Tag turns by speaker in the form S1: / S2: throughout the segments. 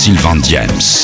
S1: Sylvain
S2: James.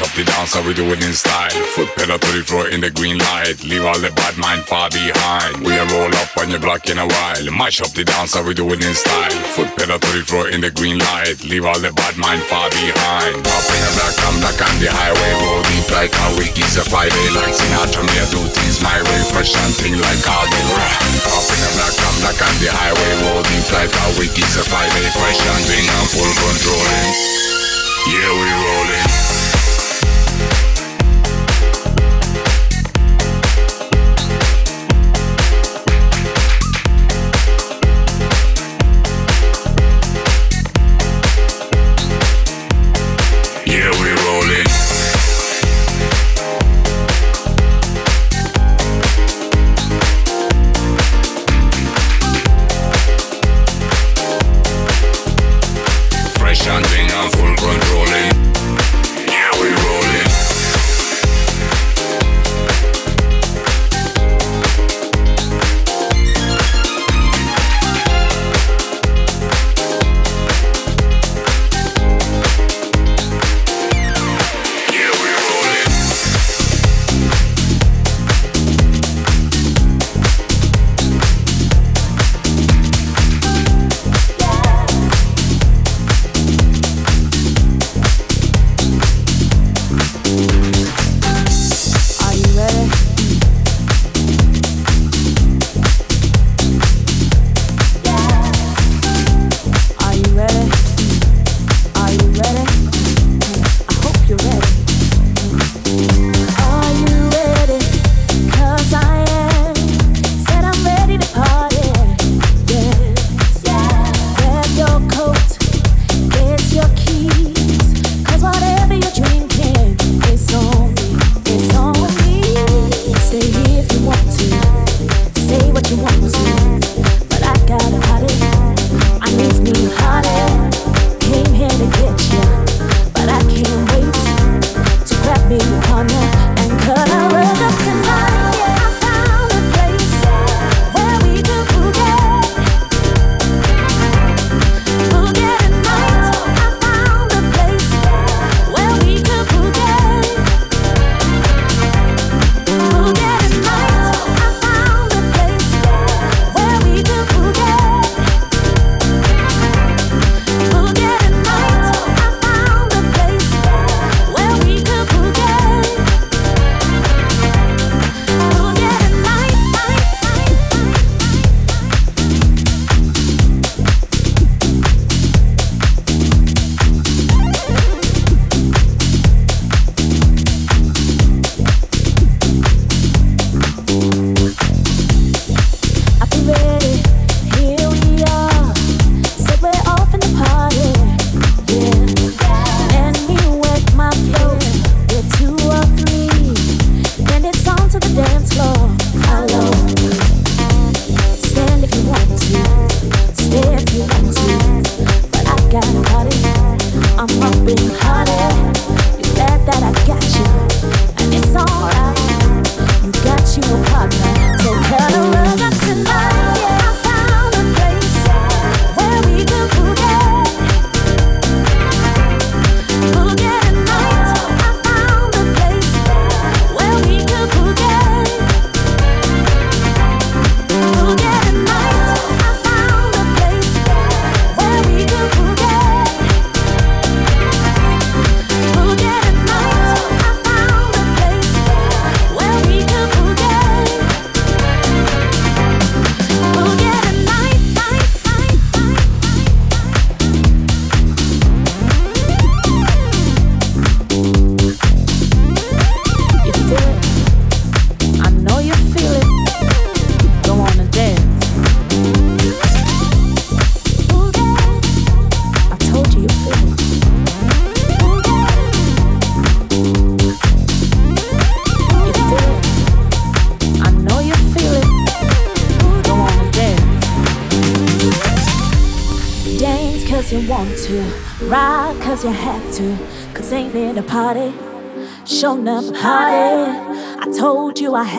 S2: Up the dance, we do it in style. Foot pedal to the floor in the green light. Leave all the bad mind far behind. We a roll up on the block in a while. Mash up the dance, we do it in style. Foot pedal to the floor in the green light. Leave all the bad mind far behind. Up in a black, I'm black on the highway. Roll deep like a week is a Friday. Like Sinatra, me I do things my way. Fresh and thing like all day. Up in a black, I'm black on the highway. Roll deep like a week is a Friday. Fresh and thing, I'm full controlling. Yeah, we rolling.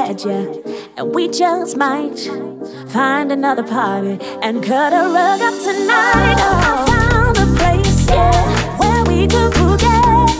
S2: Had you, and we just might find another party and cut a rug up tonight. Oh, I found a place, yeah, where we could boogie,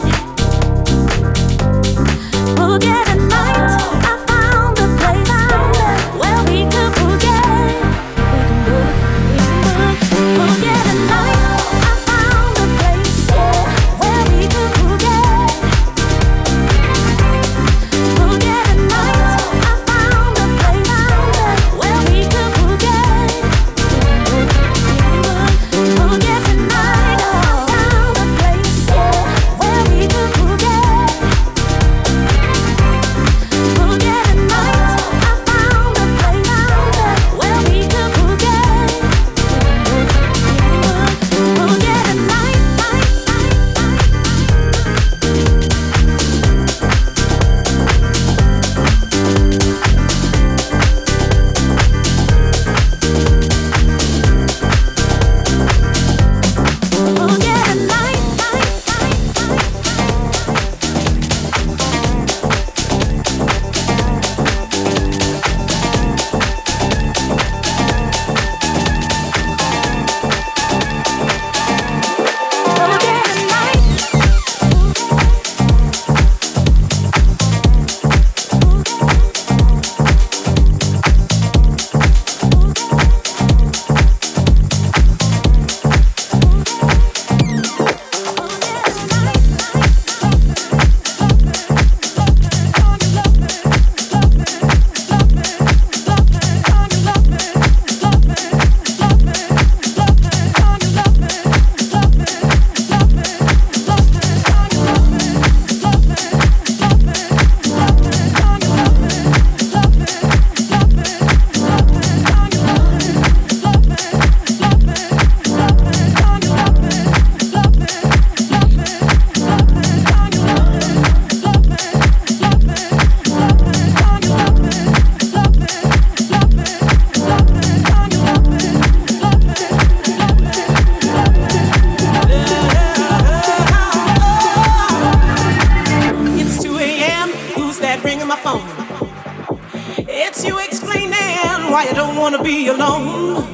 S2: why you don't wanna be alone.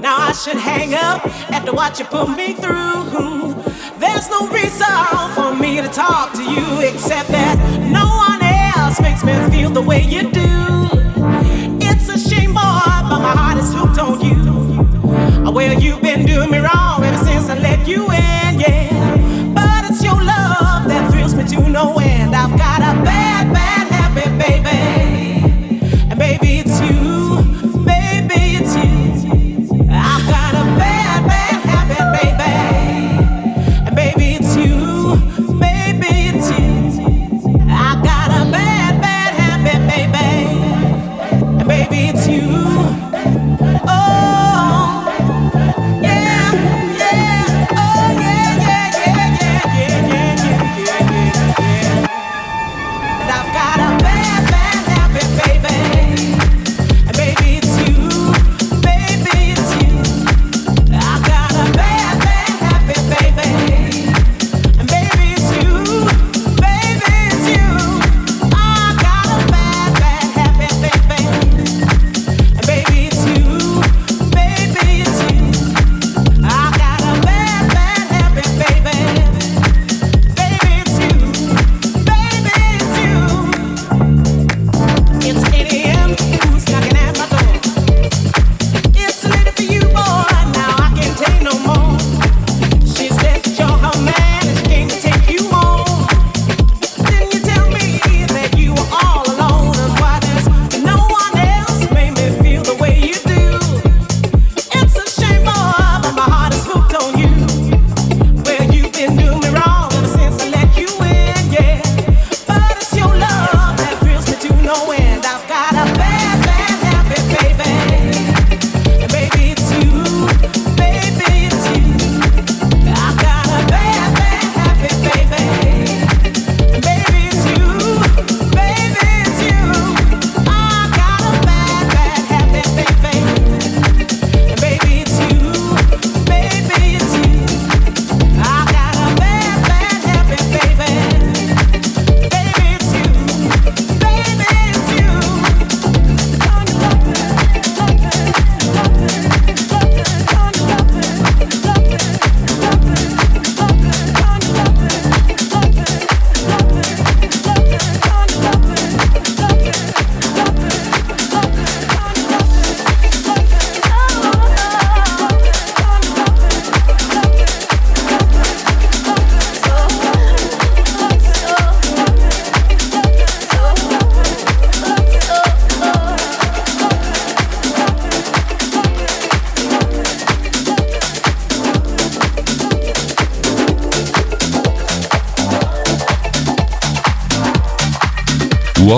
S2: Now I should hang up after what you put me through. There's no reason for me to talk to you except that no one else makes me feel the way you do. It's a shame, boy, but my heart is
S3: hooked on you. Well, you've been doing me wrong ever since I let you in, yeah. But it's your love that thrills me to no end. I've got a bad, bad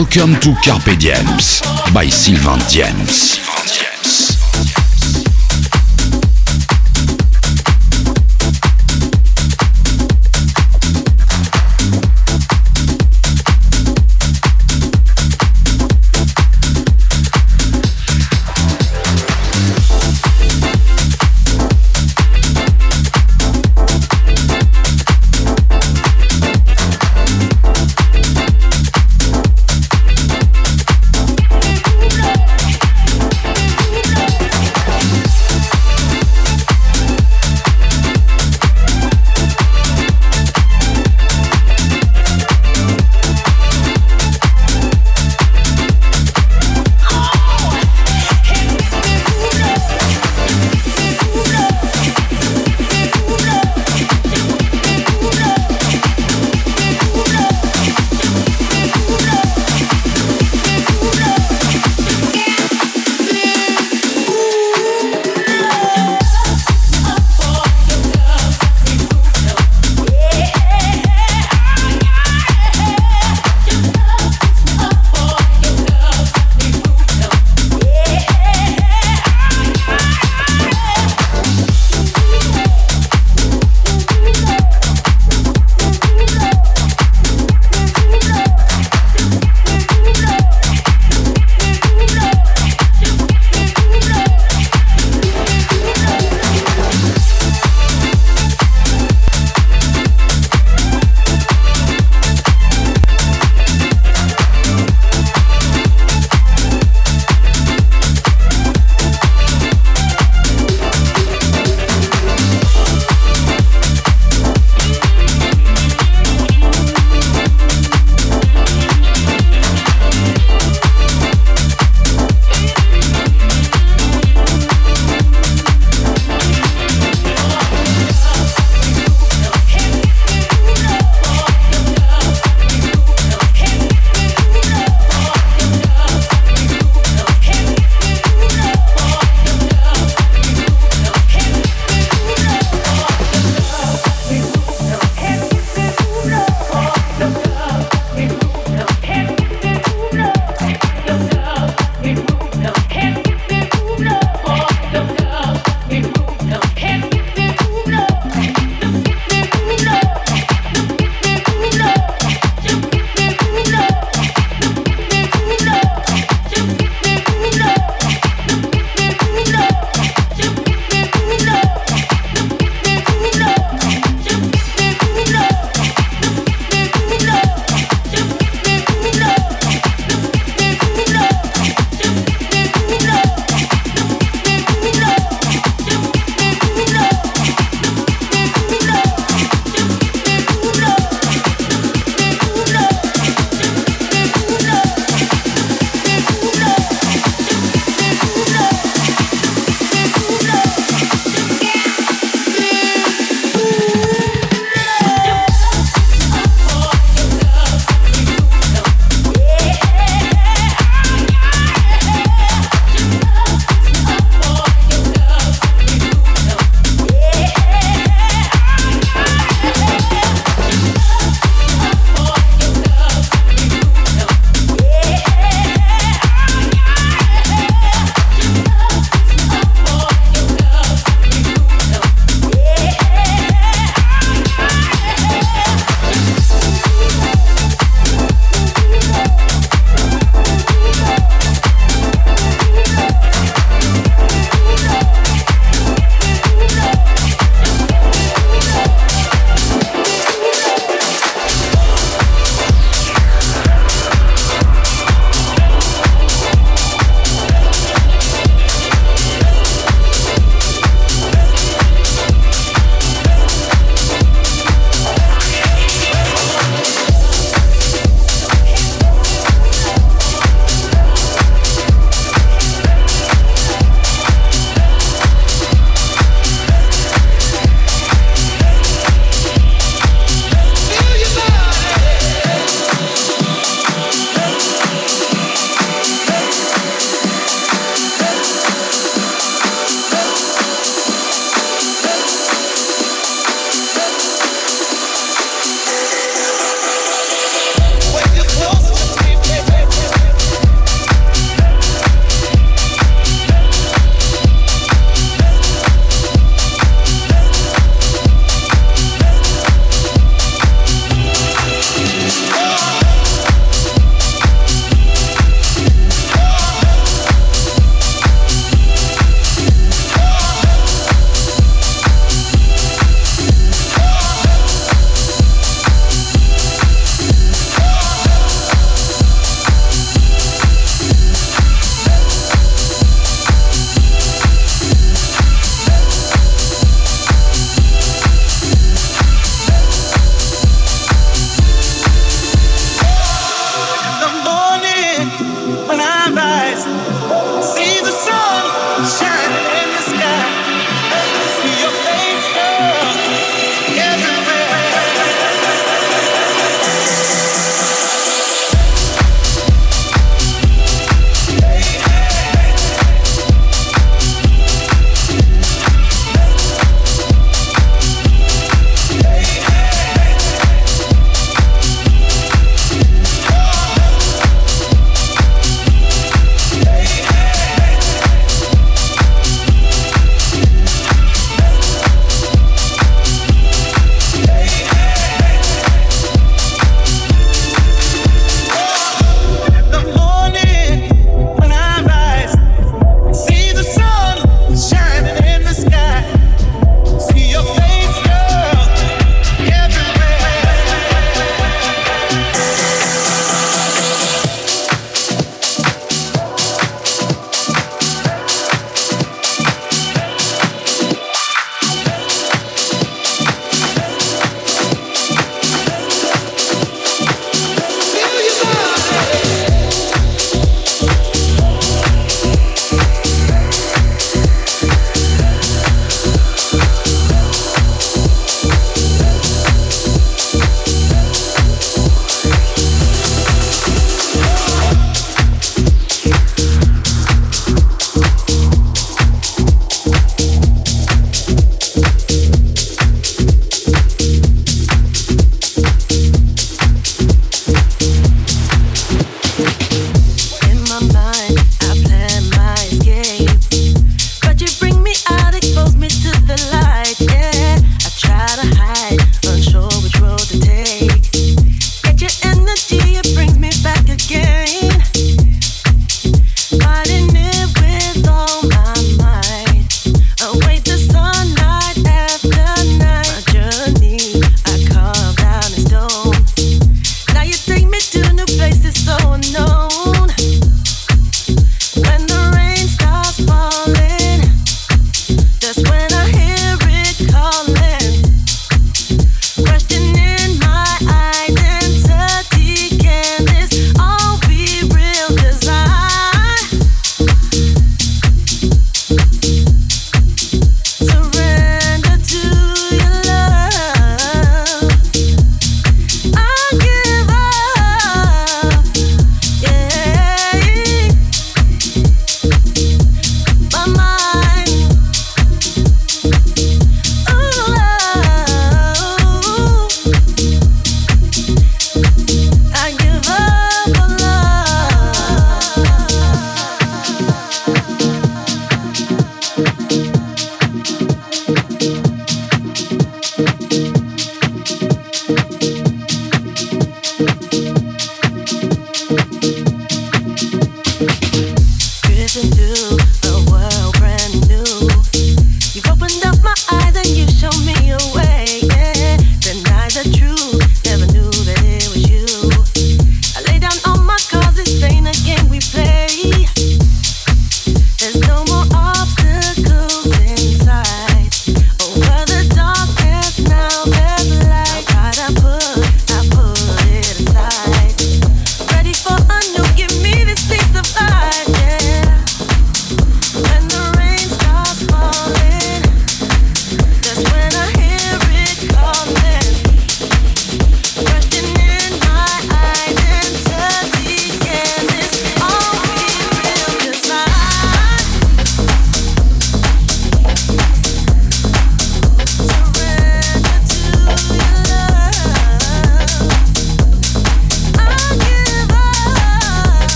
S4: Welcome to Carpe Diems by Sylvain Diems.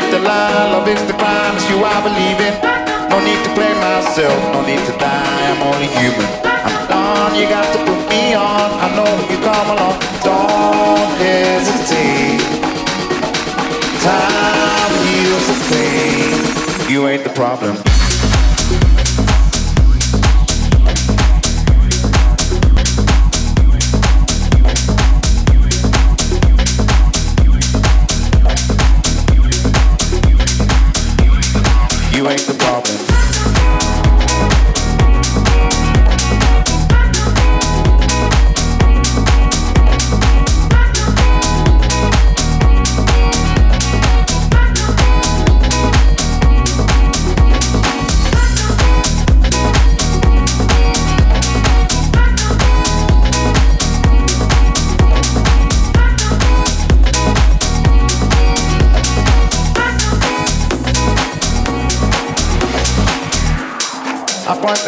S5: Live the lie, love is the crime. It's you I believe in. No need to blame myself, no need to die. I'm only human. I'm done. You got to put me on. I know you come along. Don't hesitate. Time heals the pain. You ain't the problem.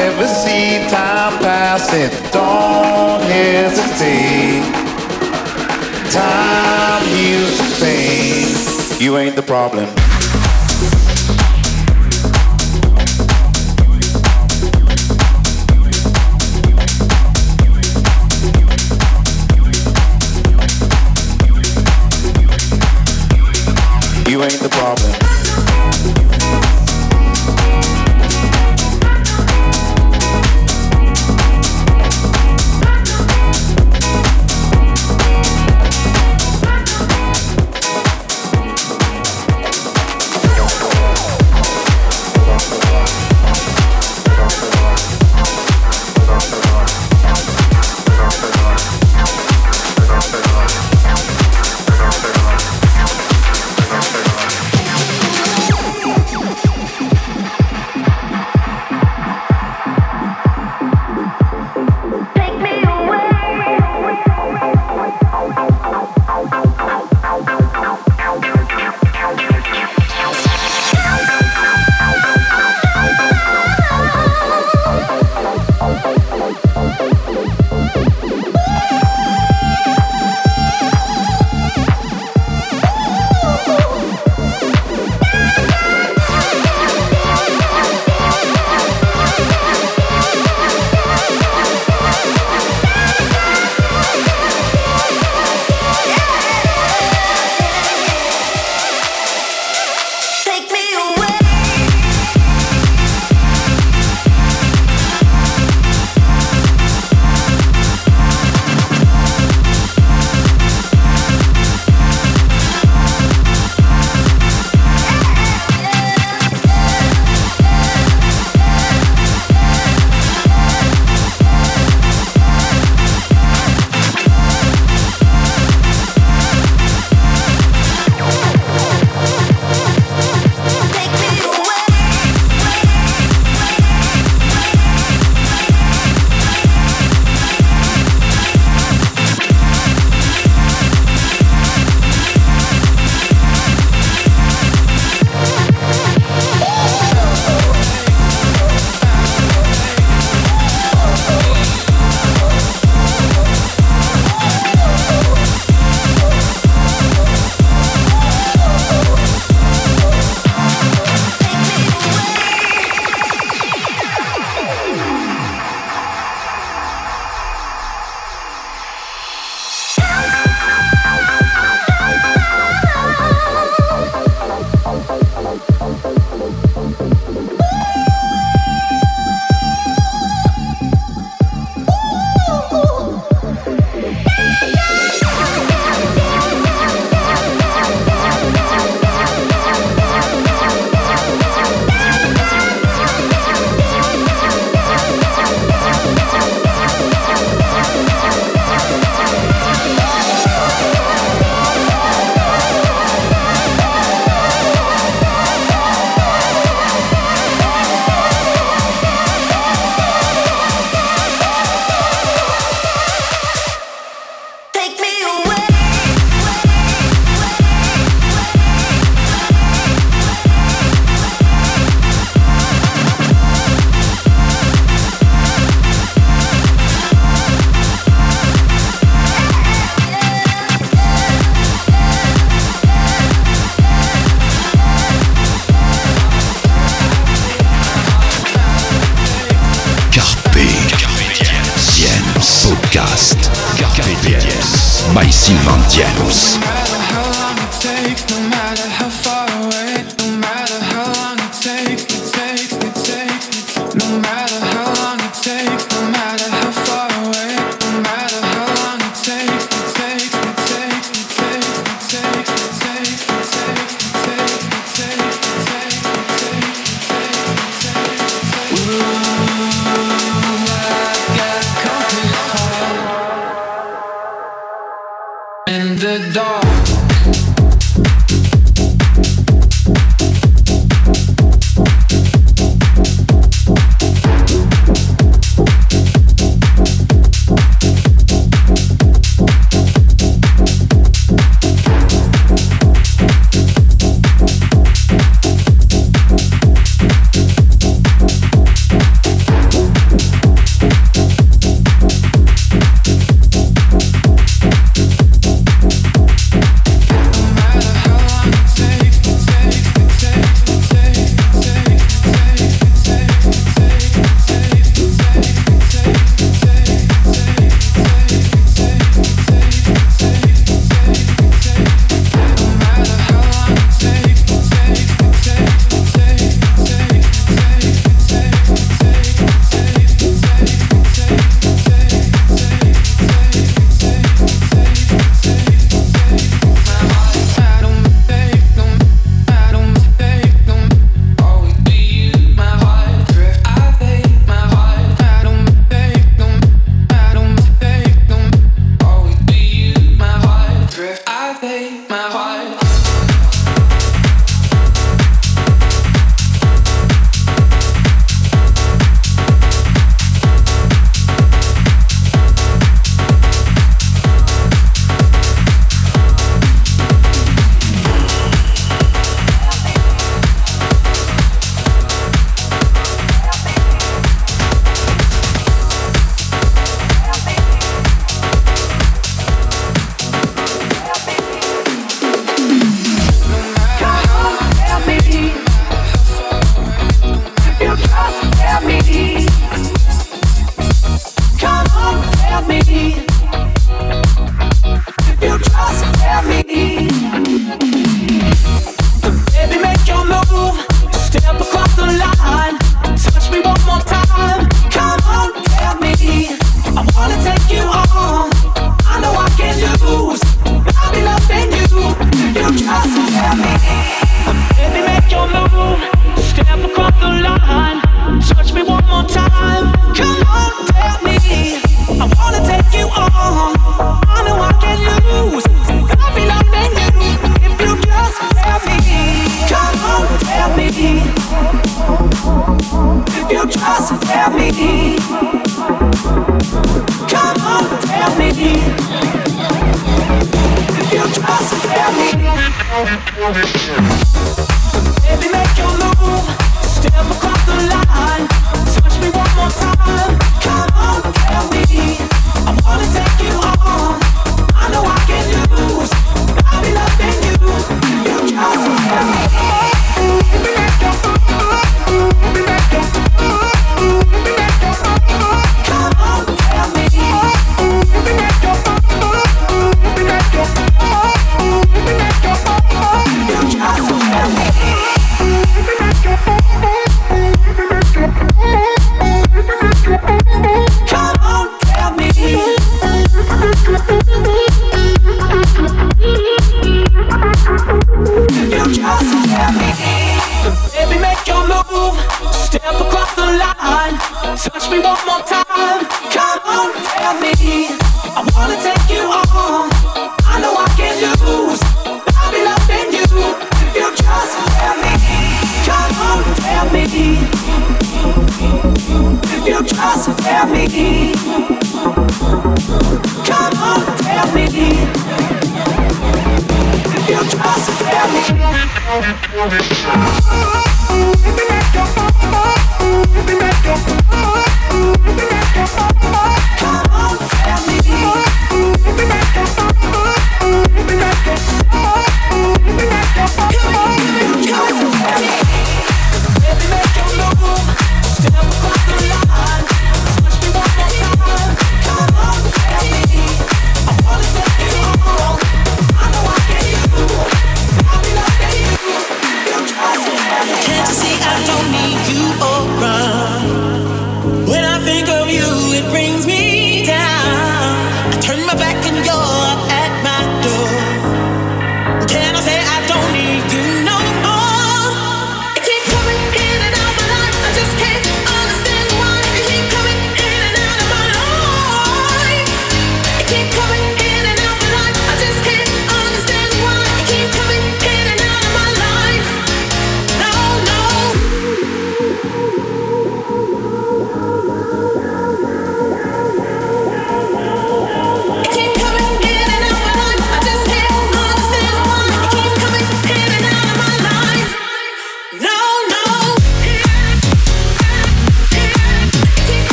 S5: Never see time passing. Don't hesitate. Time heals the pain. You ain't the problem.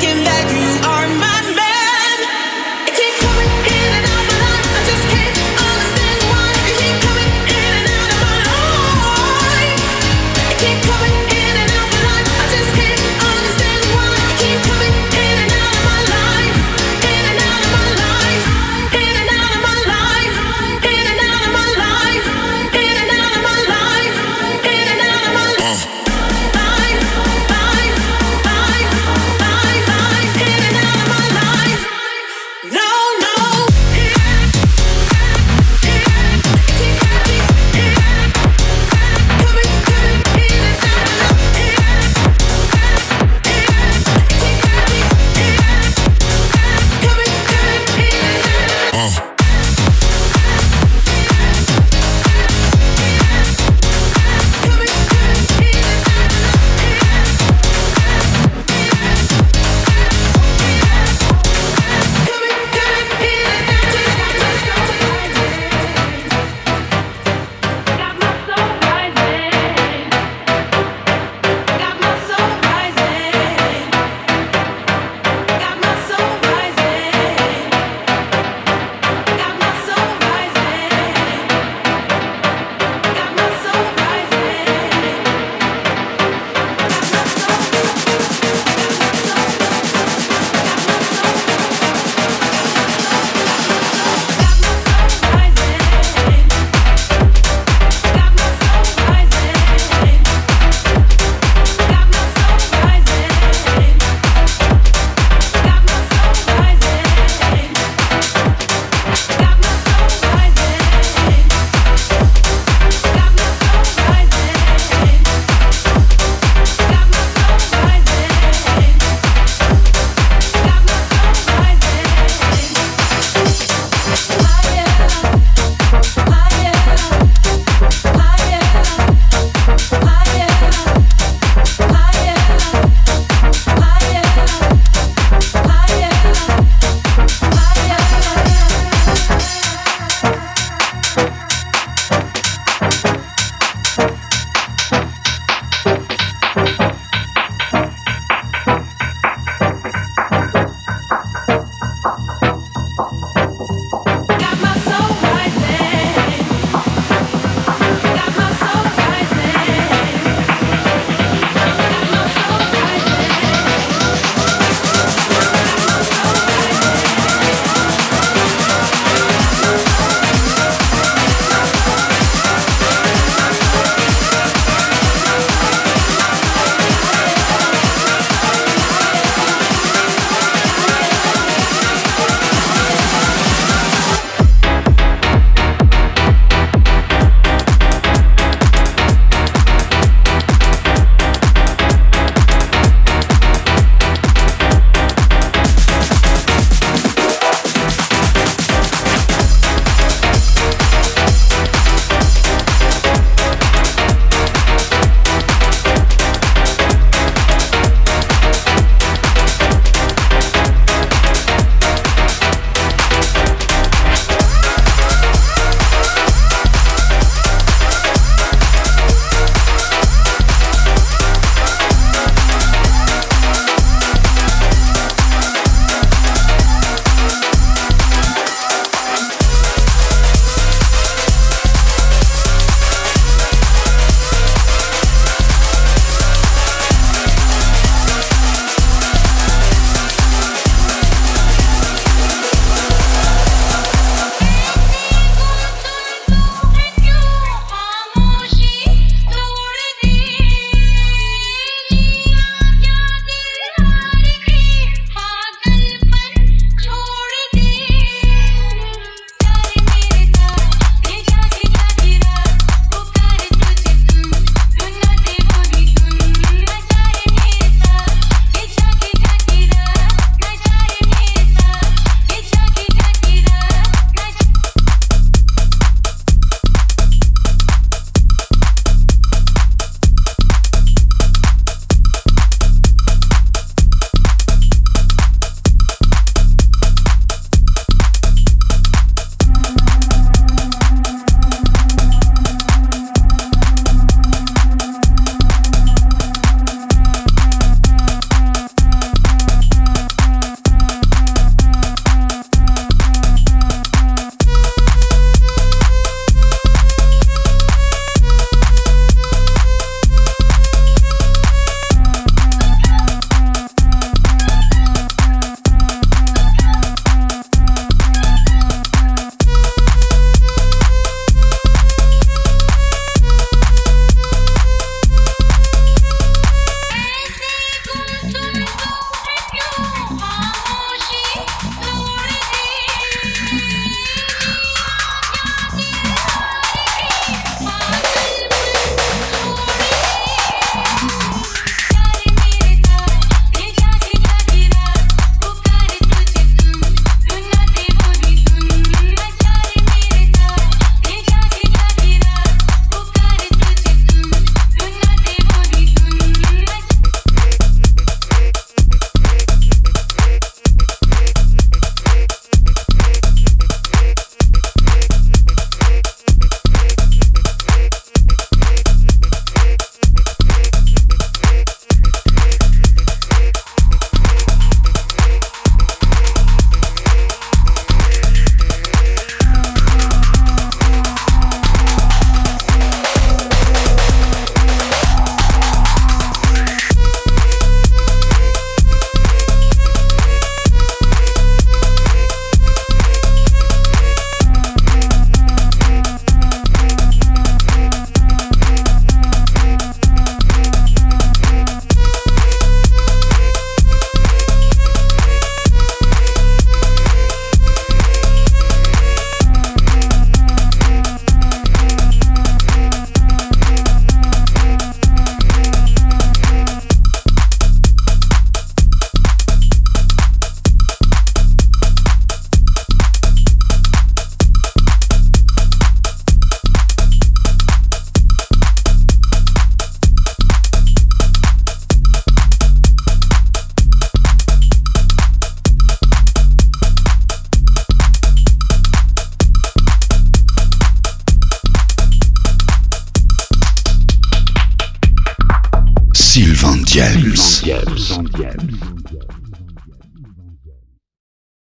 S3: Life